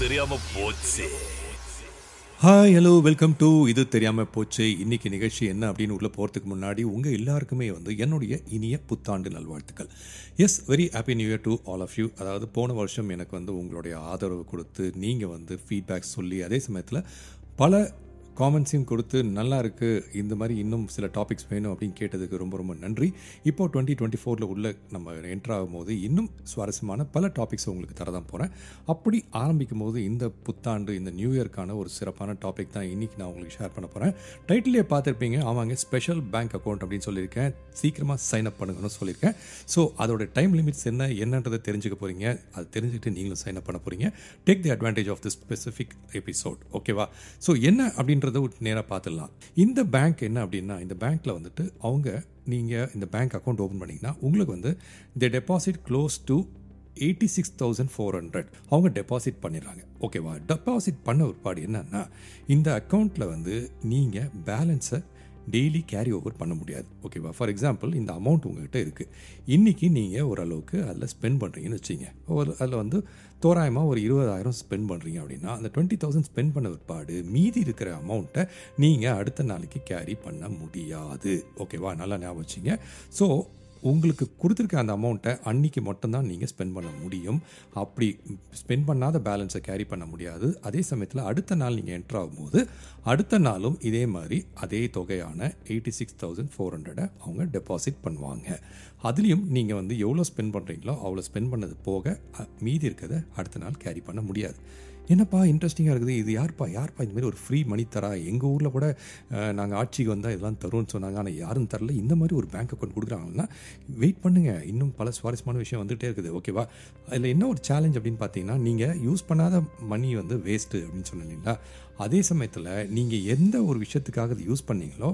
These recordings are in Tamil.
தெரியாம போச்சு. ஹாய் ஹலோ வெல்கம் டு இது தெரியாமல் போச்சு. இன்னைக்கு நிகழ்ச்சி என்ன அப்படின்னு உள்ள போகிறதுக்கு முன்னாடி உங்கள் எல்லாருக்குமே வந்து என்னுடைய இனிய புத்தாண்டு நல்வாழ்த்துக்கள். Yes very happy new year to all of you அதாவது போன வருஷம் எனக்கு வந்து உங்களுடைய ஆதரவு கொடுத்து நீங்கள் வந்து ஃபீட்பேக் சொல்லி அதே சமயத்தில் பல காமெண்ட்ஸையும் கொடுத்து நல்லா இருக்குது இந்த மாதிரி இன்னும் சில டாபிக்ஸ் வேணும் அப்படின்னு கேட்டதுக்கு ரொம்ப ரொம்ப நன்றி. இப்போ டுவெண்ட்டி டுவெண்ட்டி ஃபோரில் உள்ள நம்ம என்ட்ரு ஆகும்போது இன்னும் சுவாரஸ்யமான பல டாபிக்ஸ் உங்களுக்கு தரதான் போகிறேன் அப்படி ஆரம்பிக்கும் போது இந்த புத்தாண்டு இந்த நியூ இயர்க்கான ஒரு சிறப்பான டாபிக் தான் இன்றைக்கி நான் உங்களுக்கு ஷேர் பண்ண போகிறேன் டைட்டிலே பார்த்துருப்பீங்க ஆமாங்க ஸ்பெஷல் பேங்க் அக்கௌண்ட் அப்படின்னு சொல்லியிருக்கேன். சீக்கிரமாக சைன் அப் பண்ணுங்கன்னு சொல்லியிருக்கேன். ஸோ அதோட டைம் லிமிட்ஸ் என்ன என்னன்றதை தெரிஞ்சுக்க போகிறீங்க அது தெரிஞ்சுக்கிட்டு நீங்களும் சைன் அப் பண்ண போகிறீங்க take the advantage of the specific episode ஓகேவா ஸோ என்ன அப்படின்னு அப்படின்றத நேராக பார்த்துடலாம் இந்த பேங்க் என்ன அப்படின்னா இந்த பேங்க்கில் வந்துட்டு அவங்க நீங்கள் இந்த பேங்க் அக்கௌண்ட் ஓப்பன் பண்ணிங்கன்னா உங்களுக்கு வந்து the deposit close to eighty six thousand four hundred அவங்க டெபாசிட் பண்ணிடுறாங்க. ஓகேவா டெபாசிட் பண்ண ஒருபாடு என்னன்னா இந்த அக்கௌண்ட்டில் வந்து நீங்கள் பேலன்ஸை டெய்லி கேரி ஓவர் பண்ண முடியாது. ஓகேவா ஃபார் எக்ஸாம்பிள் இந்த அமௌண்ட் உங்ககிட்ட இருக்குது இன்றைக்கி நீங்கள் ஓரளவுக்கு அதில் ஸ்பெண்ட் பண்ணுறீங்கன்னு வச்சிங்க ஒரு அதில் வந்து தோராயமாக ஒரு இருபதாயிரம் ஸ்பெண்ட் பண்ணுறீங்க அப்படின்னா அந்த டுவெண்ட்டி தௌசண்ட் ஸ்பெண்ட் பண்ண பிற்பாடு மீதி இருக்கிற அமௌண்ட்டை நீங்கள் அடுத்த நாளைக்கு கேரி பண்ண முடியாது. ஓகேவா நல்லா ஞாபகம் வச்சிங்க ஸோ உங்களுக்கு கொடுத்துருக்க அந்த அமௌண்ட்டை அன்னைக்கு மட்டும்தான் நீங்கள் ஸ்பெண்ட் பண்ண முடியும். அப்படி ஸ்பெண்ட் பண்ணாத பேலன்ஸை கேரி பண்ண முடியாது. அதே சமயத்தில் அடுத்த நாள் நீங்கள் என்ட்ரு ஆகும்போது அடுத்த நாளும் இதே மாதிரி அதே தொகையான எயிட்டி சிக்ஸ் தௌசண்ட் ஃபோர் ஹண்ட்ரடை அவங்க டெபாசிட் பண்ணுவாங்க. அதுலேயும் நீங்கள் வந்து எவ்வளோ ஸ்பெண்ட் பண்ணுறீங்களோ அவ்வளோ ஸ்பெண்ட் பண்ணது போக மீதி இருக்கிறத அடுத்த நாள் கேரி பண்ண முடியாது. என்னப்பா இன்ட்ரெஸ்டிங்காக இருக்குது? இது யார்ப்பா? யார்ப்பா இந்த மாதிரி ஒரு ஃப்ரீ மணி தரா? எங்கள் ஊரில் கூட நாங்கள் ஆட்சிக்கு வந்தால் இதெல்லாம் தருவோம்னு சொன்னாங்க. ஆனால் யாரும் தரல. இந்த மாதிரி ஒரு பேங்க் அக்கௌண்ட் கொடுக்குறாங்கன்னா வெயிட் பண்ணுங்கள் இன்னும் பல சுவாரஸ்யமான விஷயம் வந்துகிட்டே இருக்குது. ஓகேவா அதில் என்ன ஒரு சேலஞ்ச் அப்படின்னு பார்த்தீங்கன்னா நீங்கள் யூஸ் பண்ணாத மணி வந்து வேஸ்ட்டு அப்படின்னு சொன்னீங்களா அதே சமயத்தில் நீங்கள் எந்த ஒரு விஷயத்துக்காக அதை யூஸ் பண்ணீங்களோ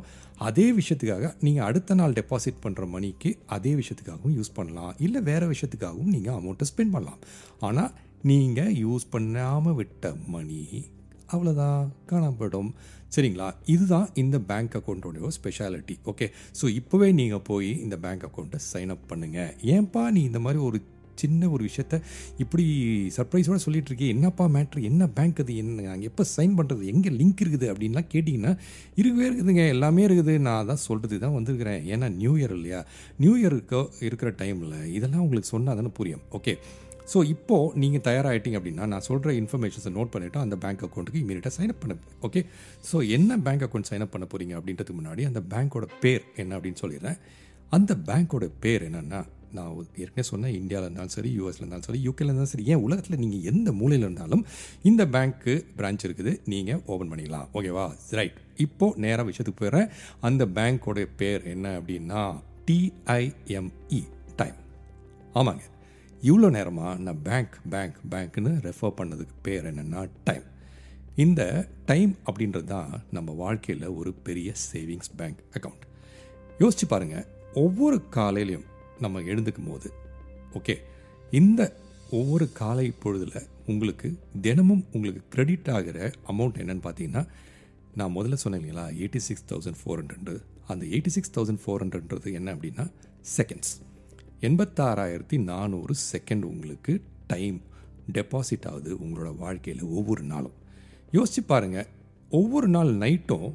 அதே விஷயத்துக்காக நீங்கள் அடுத்த நாள் டெபாசிட் பண்ணுற மணிக்கு அதே விஷயத்துக்காகவும் யூஸ் பண்ணலாம். இல்லை வேறு விஷயத்துக்காகவும் நீங்கள் அமௌண்ட்டை ஸ்பெண்ட் பண்ணலாம். ஆனால் நீங்கள் யூஸ் பண்ணாமல் விட்ட மணி அவ்வளோதான் காணப்படும். சரிங்களா? இதுதான் இந்த பேங்க் அக்கௌண்ட்டோடைய ஸ்பெஷாலிட்டி ஓகே ஸோ இப்போவே நீங்கள் போய் இந்த பேங்க் அக்கௌண்ட்டை சைன் அப் பண்ணுங்கள் ஏன்பா நீ இந்த மாதிரி ஒரு சின்ன ஒரு விஷயத்த இப்படி சர்ப்ரைஸோட சொல்லிட்டு இருக்கே? என்னப்பா மேட்ரு என்ன பேங்க் அது? என்ன அங்கே எப்போ சைன் பண்ணுறது எங்கே லிங்க் இருக்குது? அப்படின்லாம் கேட்டிங்கன்னா இருக்கவே இருக்குதுங்க. எல்லாமே இருக்குது. நான் தான் சொல்கிறது தான் வந்திருக்கிறேன். ஏன்னா நியூ இயர் இல்லையா? நியூ இயருக்கு இருக்கிற டைமில் இதெல்லாம் உங்களுக்கு சொன்னால் தானே புரியும். ஓகே ஸோ இப்போது நீங்கள் தயாராகிட்டீங்க அப்படின்னா நான் சொல்கிற இன்ஃபர்மேஷன்ஸை நோட் பண்ணிவிட்டு அந்த பேங்க் அக்கௌண்ட்டுக்கு இமீடியட்டாக சைன் அப் பண்ண ஓகே ஸோ என்ன பேங்க் அக்கௌண்ட் சைன் அப் பண்ண போகிறீங்க அப்படின்றதுக்கு முன்னாடி அந்த பேங்க்கோட பேர் என்ன அப்படின்னு சொல்லிடுறேன். அந்த பேங்க்கோட பேர் என்னென்னா நான் ஏற்கனவே சொன்னேன் இந்தியாவில் இருந்தாலும் சரி யூஎஸ்ல இருந்தாலும் சரி யூகேல இருந்தாலும் சரி ஏன் உலகத்தில் நீங்கள் எந்த மூலையில் இருந்தாலும் இந்த பேங்க்கு பிரான்ச் இருக்குது நீங்கள் ஓப்பன் பண்ணிக்கலாம் ஓகேவா ரைட் இப்போது நேராக விஷயத்துக்கு போயிடுறேன். அந்த பேங்க்கோட பேர் என்ன அப்படின்னா டிஐஎம்இ டைம் ஆமாங்க. இவ்வளோ நேரமாக நான் பேங்க் பேங்க் பேங்க்னு ரெஃபர் பண்ணதுக்கு பேர் என்னென்னா டைம் இந்த டைம் அப்படின்றது தான் நம்ம வாழ்க்கையில் ஒரு பெரிய சேவிங்ஸ் பேங்க் அக்கவுண்ட் யோசிச்சு பாருங்கள் ஒவ்வொரு காலையிலையும் நம்ம எழுந்துக்கும் போது ஓகே இந்த ஒவ்வொரு காலை பொழுதில் உங்களுக்கு தினமும் உங்களுக்கு கிரெடிட் ஆகிற அமௌண்ட் என்னன்னு பார்த்தீங்கன்னா நான் முதல்ல சொன்னேன் இல்லைங்களா eighty six thousand four hundred அந்த எயிட்டி சிக்ஸ் தௌசண்ட் ஃபோர் ஹண்ட்ரட்ன்றது என்ன அப்படின்னா செகண்ட்ஸ் எண்பத்தாறாயிரத்தி நானூறு செகண்ட் உங்களுக்கு டைம் டெபாசிட் ஆகுது உங்களோட வாழ்க்கையில் ஒவ்வொரு நாளும். யோசிச்சு பாருங்கள் ஒவ்வொரு நாள் நைட்டும்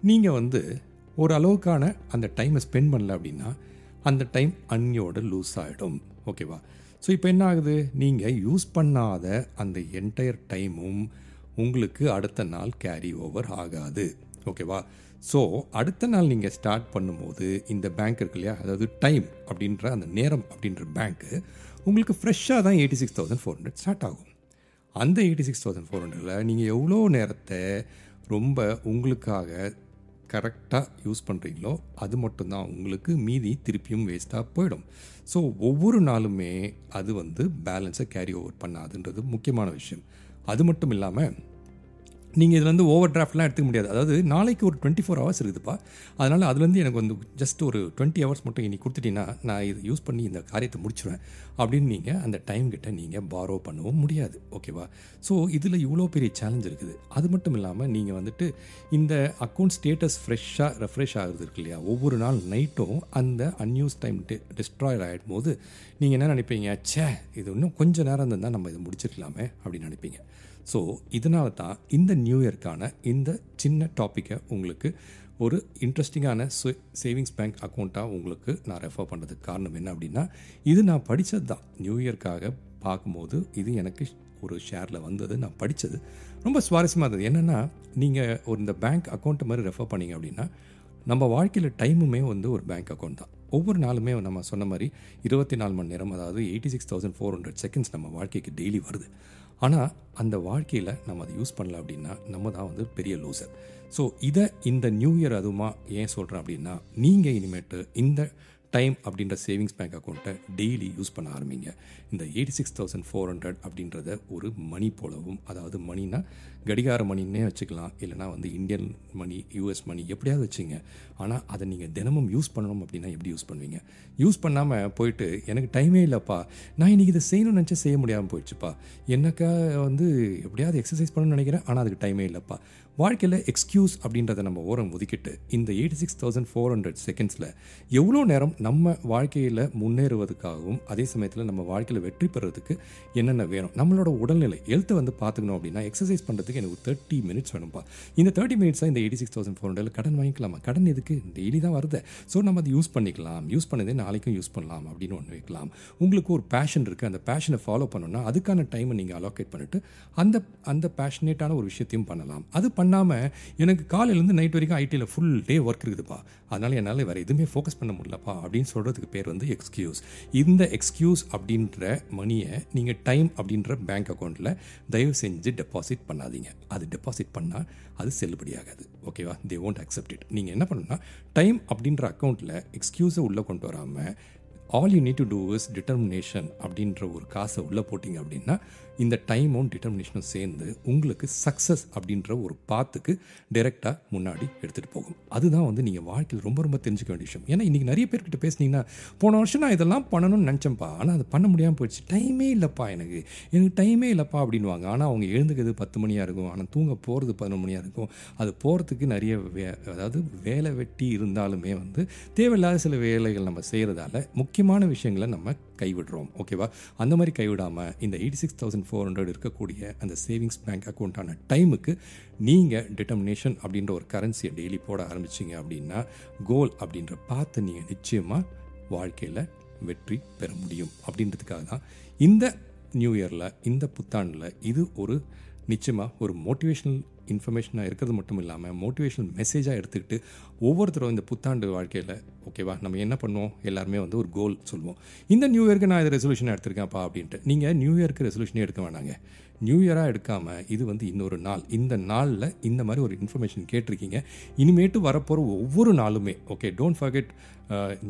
நீங்கள் வந்து ஒரு அளவுக்கான அந்த டைமை ஸ்பெண்ட் பண்ணல அப்படின்னா அந்த டைம் அன்னியோட லூஸ் ஆகிடும் ஓகேவா ஸோ இப்போ என்ன ஆகுது? நீங்கள் யூஸ் பண்ணாத அந்த என்டையர் டைமும் உங்களுக்கு அடுத்த நாள் கேரி ஓவர் ஆகாது. ஓகேவா ஸோ அடுத்த நாள் நீங்கள் ஸ்டார்ட் பண்ணும்போது இந்த பேங்க் இருக்கு இல்லையா? அதாவது டைம் அப்படின்ற அந்த நேரம் அப்படின்ற பேங்க்கு உங்களுக்கு ஃப்ரெஷ்ஷாக தான் eighty six thousand four hundred start ஆகும். அந்த எயிட்டி சிக்ஸ் தௌசண்ட் ஃபோர் ஹண்ட்ரடில் நீங்கள் எவ்வளோ நேரத்தை ரொம்ப உங்களுக்காக கரெக்டாக யூஸ் பண்ணுறீங்களோ அது மட்டும்தான் உங்களுக்கு மீதி திருப்பியும் வேஸ்ட்டாக போயிடும். ஸோ ஒவ்வொரு நாளுமே அது வந்து பேலன்ஸை கேரி ஓவர் பண்ணாதுன்றது முக்கியமான விஷயம். அது மட்டும் இல்லாமல் நீங்கள் இதில் வந்து ஓவர் டிராஃப்ட்லாம் எடுத்துக்க முடியாது. அதாவது நாளைக்கு ஒரு டுவெண்ட்டி ஃபோர் ஹவர்ஸ் இருக்குதுப்பா. அதனால் அதுலேருந்து எனக்கு வந்து ஜஸ்ட் ஒரு டுவெண்ட்டி ஹவர்ஸ் மட்டும் இனி கொடுத்துட்டீங்கன்னா நான் இது யூஸ் பண்ணி இந்த காரியத்தை முடிச்சிடுவேன் அப்படின்னு நீங்கள் அந்த டைம் கிட்ட நீங்கள் பாரோ பண்ணவும் முடியாது. ஓகேவா ஸோ இதில் இவ்வளோ பெரிய சேலஞ்ச் இருக்குது. அது மட்டும் இல்லாமல் நீங்கள் வந்துட்டு இந்த அக்கௌண்ட் ஸ்டேட்டஸ் ஃப்ரெஷ்ஷாக ரெஃப்ரெஷ் ஆகுது இருக்கு இல்லையா? ஒவ்வொரு நாள் நைட்டும் அந்த அன்யூஸ் டைம் டிஸ்ட்ராய் ஆகிடும் போது நீங்கள் என்ன நினைப்பீங்க? ச்சே இது இன்னும் கொஞ்சம் நேரம் இருந்தால் நம்ம இதை முடிச்சிருக்கலாமே அப்படின்னு நினைப்பீங்க. ஸோ இதனால தான் இந்த நியூ இயர்க்கான இந்த சின்ன டாப்பிக்கை உங்களுக்கு ஒரு இன்ட்ரெஸ்டிங்கான சேவிங்ஸ் பேங்க் அக்கௌண்ட்டாக உங்களுக்கு நான் ரெஃபர் பண்ணுறதுக்கு காரணம் என்ன அப்படின்னா இது நான் படித்தது தான் நியூ இயர்க்காக பார்க்கும்போது இது எனக்கு ஒரு ஷேரில் வந்தது நான் படித்தது ரொம்ப சுவாரஸ்யமாக இருந்தது. என்னென்னா நீங்கள் ஒரு இந்த பேங்க் அக்கௌண்ட்டு மாதிரி ரெஃபர் பண்ணீங்க அப்படின்னா நம்ம வாழ்க்கையில் டைமுமே வந்து ஒரு பேங்க் அக்கௌண்ட் தான். ஒவ்வொரு நாளுமே நம்ம சொன்ன மாதிரி இருபத்தி நாலு மணி நேரம் அதாவது eighty six thousand four hundred seconds நம்ம வாழ்க்கைக்கு டெய்லி வருது. ஆனால் அந்த வாழ்க்கையில் நம்ம அதை யூஸ் பண்ணல அப்படின்னா நம்ம தான் வந்து பெரிய லூசர் ஸோ இதை இந்த நியூ இயர் அதுமா ஏன் சொல்கிறேன் அப்படின்னா நீங்கள் இனிமேட்டு இந்த டைம் அப்படின்ற சேவிங்ஸ் பேங்க் அக்கௌண்ட்டை டெய்லி யூஸ் பண்ண ஆரம்பிங்க. இந்த eighty six thousand four hundred அப்படின்றத ஒரு மணி போலவும் அதாவது மணினா கடிகார மணின்னே வச்சுக்கலாம் இல்லைனா வந்து இந்தியன் மணி யூஎஸ் மணி எப்படியாவது வச்சுங்க. ஆனால் அதை நீங்கள் தினமும் யூஸ் பண்ணணும் அப்படின்னா எப்படி யூஸ் பண்ணுவீங்க? யூஸ் பண்ணாமல் போயிட்டு எனக்கு டைமே இல்லைப்பா நான் இன்றைக்கி இதை செய்யணும்னு நினச்சா செய்ய முடியாமல் போயிடுச்சுப்பா. என்னக்கா வந்து எப்படியாவது எக்ஸசைஸ் பண்ணணும்னு நினைக்கிறேன் ஆனால் அதுக்கு டைமே இல்லைப்பா. வாழ்க்கையில் எக்ஸ்கியூஸ் அப்படின்றத நம்ம ஓரம் ஒதுக்கிட்டு இந்த eighty six thousand four hundred செகண்ட்ஸில் எவ்வளோ நேரம் நம்ம வாழ்க்கையில் முன்னேறுவதற்காகவும் அதே சமயத்தில் நம்ம வாழ்க்கையில் வெற்றி பெறதுக்கு என்னென்ன வேணும் நம்மளோட உடல்நிலை ஹெல்த்தை வந்து பார்த்துக்கணும் அப்படின்னா எக்ஸசைஸ் பண்ணுறதுக்கு எனக்கு தேர்ட்டி மினிட்ஸ் வேணும்ப்பா இந்த தேர்ட்டி மினிட்ஸாக இந்த eighty six thousand four hundred கடன் வாங்கிக்கலாமா? கடன் எதுக்கு? டெய்லி தான் வருது. ஸோ நம்ம அதை யூஸ் பண்ணிக்கலாம். யூஸ் பண்ணதே நாளைக்கும் யூஸ் பண்ணலாம் அப்படின்னு ஒன்று வைக்கலாம். உங்களுக்கு ஒரு பேஷன் இருக்குது அந்த பேஷனை ஃபாலோ பண்ணணும்னா அதுக்கான டைமை நீங்கள் அலோகேட் பண்ணிவிட்டு அந்த அந்த பேஷனேட்டான ஒரு விஷயத்தையும் பண்ணலாம். அது பண்ண பண்ணாமல் எனக்கு காலையிலேருந்து நைட் வரைக்கும் ஐடியில் ஃபுல் டே ஒர்க் இருக்குதுப்பா. அதனால் என்னால் வேறு எதுவுமே ஃபோக்கஸ் பண்ண முடியலப்பா அப்படின்னு சொல்கிறதுக்கு பேர் வந்து எக்ஸ்கியூஸ் இந்த எக்ஸ்கியூஸ் அப்படின்ற மணியை நீங்கள் டைம் அப்படின்ற பேங்க் அக்கௌண்ட்டில் தயவு செஞ்சு டெபாசிட் பண்ணாதீங்க. அது டெபாசிட் பண்ணால் அது செல்லுபடியாகாது ஓகேவா தே ஓன்ட் அக்செப்ட் இட் நீங்கள் என்ன பண்ணணும்னா டைம் அப்படின்ற அக்கௌண்ட்டில் எக்ஸ்கியூஸை உள்ளே கொண்டு வராமல் all you need to do is determination அப்படின்ற ஒரு காசை உள்ளே போட்டிங்க அப்படின்னா இந்த டைமும் டிட்டர்மினேஷனும் சேர்ந்து உங்களுக்கு சக்ஸஸ் அப்படின்ற ஒரு பாத்துக்கு டைரெக்டாக முன்னாடி எடுத்துகிட்டு போகும். அதுதான் வந்து நீங்கள் வாழ்க்கையில் ரொம்ப ரொம்ப தெரிஞ்சுக்க வேண்டிய விஷயம். ஏன்னா இன்றைக்கி நிறைய பேர்கிட்ட பேசுனீங்கன்னா போன வருஷம் நான் இதெல்லாம் பண்ணணும்னு நினச்சேன்ப்பா. ஆனால் அது பண்ண முடியாமல் போயிடுச்சு. டைமே இல்லைப்பா எனக்கு. எனக்கு டைமே இல்லைப்பா அப்படின்வாங்க ஆனால் அவங்க எழுந்துக்கிறது பத்து மணியாக இருக்கும். ஆனால் தூங்க போகிறது பதினொன்று மணியாக இருக்கும். அது போகிறதுக்கு நிறைய வே அதாவது வேலை வெட்டி இருந்தாலுமே வந்து தேவையில்லாத சில வேலைகள் நம்ம செய்கிறதால முக்கியமான விஷயங்களை நம்ம கைவிடுறோம் ஓகேவா அந்த மாதிரி கைவிடாமல் இந்த eighty six thousand four hundred இருக்கக்கூடிய அந்த சேவிங்ஸ் பேங்க் அக்கௌண்ட்டான டைமுக்கு நீங்கள் டிட்டர்மினேஷன் அப்படின்ற ஒரு கரன்சியை டெய்லி போட ஆரம்பிச்சிங்க அப்படின்னா கோல் அப்படின்ற பார்த்து நீங்கள் நிச்சயமாக வாழ்க்கையில் வெற்றி பெற முடியும். அப்படின்றதுக்காக தான் இந்த நியூ இயரில் இந்த புத்தாண்டில் இது ஒரு நிச்சயமாக ஒரு மோட்டிவேஷ்னல் இன்ஃபர்மேஷனாக இருக்கிறது மட்டும் இல்லாமல் மோட்டிவேஷனல் மெசேஜாக எடுத்துக்கிட்டு ஒவ்வொருத்தரும் இந்த புத்தாண்டு வாழ்க்கையில் ஓகேவா நம்ம என்ன பண்ணுவோம்? எல்லாருமே வந்து ஒரு கோல் சொல்லுவோம். இந்த நியூ இயர்க்கு நான் இது ரெசல்யூஷன் எடுத்திருக்கேன்ப்பா அப்படின்ட்டு. நீங்கள் நியூ இயர்க்கு ரெசல்யூஷனே எடுக்க வேணாங்க. நியூ இயராக எடுக்காமல் இது வந்து இன்னொரு நாள். இந்த நாளில் இந்த மாதிரி ஒரு இன்ஃபர்மேஷன் கேட்டிருக்கீங்க. இனிமேட்டு வரப்போகிற ஒவ்வொரு நாளுமே okay don't forget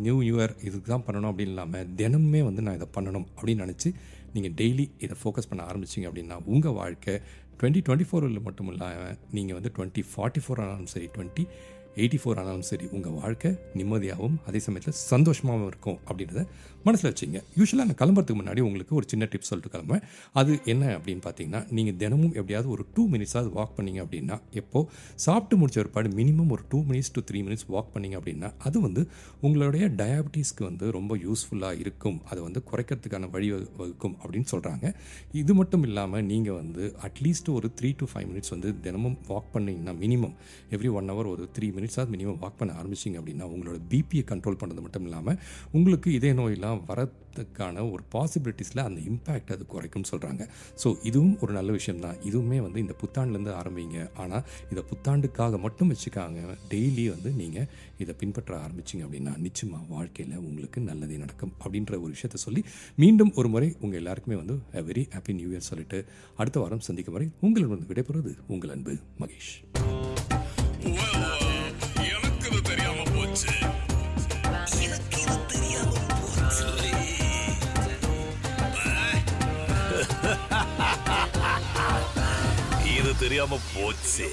new year இதுக்கு தான் பண்ணணும் அப்படின்னு இல்லாமல் தினமுமே வந்து நான் இதை பண்ணணும் அப்படின்னு நினச்சி நீங்கள் டெய்லி இதை ஃபோக்கஸ் பண்ண ஆரம்பிச்சிங்க அப்படின்னா உங்கள் வாழ்க்கை டுவெண்ட்டி டுவெண்ட்டி ஃபோரில் மட்டும் இல்லாமல் நீங்கள் வந்து டுவெண்ட்டி ஃபார்ட்டி ஃபோர் ஆனாலும் சரி டுவெண்ட்டி எயிட்டி ஃபோர் ஆனாலும் சரி உங்கள் வாழ்க்கை நிம்மதியாகவும் அதே சமயத்தில் சந்தோஷமாகவும் இருக்கும் அப்படின்றத மனசில் வச்சுங்க. யூஸ்வலாக நான் கிளம்புறதுக்கு முன்னாடி உங்களுக்கு ஒரு சின்ன டிப்ஸ் சொல்லிட்டு கிளம்புவேன். அது என்ன அப்படின்னு பார்த்தீங்கன்னா நீங்கள் தினமும் எப்படியாவது ஒரு டூ மினிட்ஸாவது வாக் பண்ணீங்க அப்படின்னா எப்போது சாப்பிட்டு முடிச்ச ஒருபாடு மினிமம் ஒரு two minutes to three minutes walk பண்ணீங்க அப்படின்னா அது வந்து உங்களுடைய டயபிட்டிஸ்க்கு வந்து ரொம்ப யூஸ்ஃபுல்லாக இருக்கும். அதை வந்து குறைக்கிறதுக்கான வழி வகுக்கும் அப்படின்னு சொல்கிறாங்க இது மட்டும் இல்லாமல் நீங்கள் வந்து அட்லீஸ்ட் ஒரு த்ரீ டு ஃபைவ் மினிட்ஸ் வந்து தினமும் வாக் பண்ணிங்கன்னா மினிமம் எவ்ரி ஒன் ஹவர் ஒரு த்ரீ மினிட்ஸ் மினிட்ஸாவது மினிமம் வாக் பண்ண ஆரம்பிச்சிங்க அப்படின்னா உங்களோட பிபியை கண்ட்ரோல் பண்ணுறது மட்டும் இல்லாமல் உங்களுக்கு இதே நோயெல்லாம் வரத்துக்கான ஒரு பாசிபிலிட்டிஸில் அந்த இம்பேக்ட் அது குறைக்கும்னு சொல்கிறாங்க ஸோ இதுவும் ஒரு நல்ல விஷயம் தான் இதுவுமே வந்து இந்த புத்தாண்டுலேருந்து ஆரம்பிங்க. ஆனால் இதை புத்தாண்டுக்காக மட்டும் வச்சுக்காங்க. டெய்லி வந்து நீங்கள் இதை பின்பற்ற ஆரம்பிச்சிங்க அப்படின்னா நிச்சயமாக வாழ்க்கையில் உங்களுக்கு நல்லதே நடக்கும் அப்படின்ற ஒரு விஷயத்த சொல்லி மீண்டும் ஒரு முறை உங்கள் எல்லாருக்குமே வந்து வெரி ஹாப்பி நியூ இயர் சொல்லிட்டு அடுத்த வாரம் சந்திக்கும் வரை உங்களிடம் விடைபெறுவது உங்கள் அன்பு மகேஷ். தெரியாம போச்சு.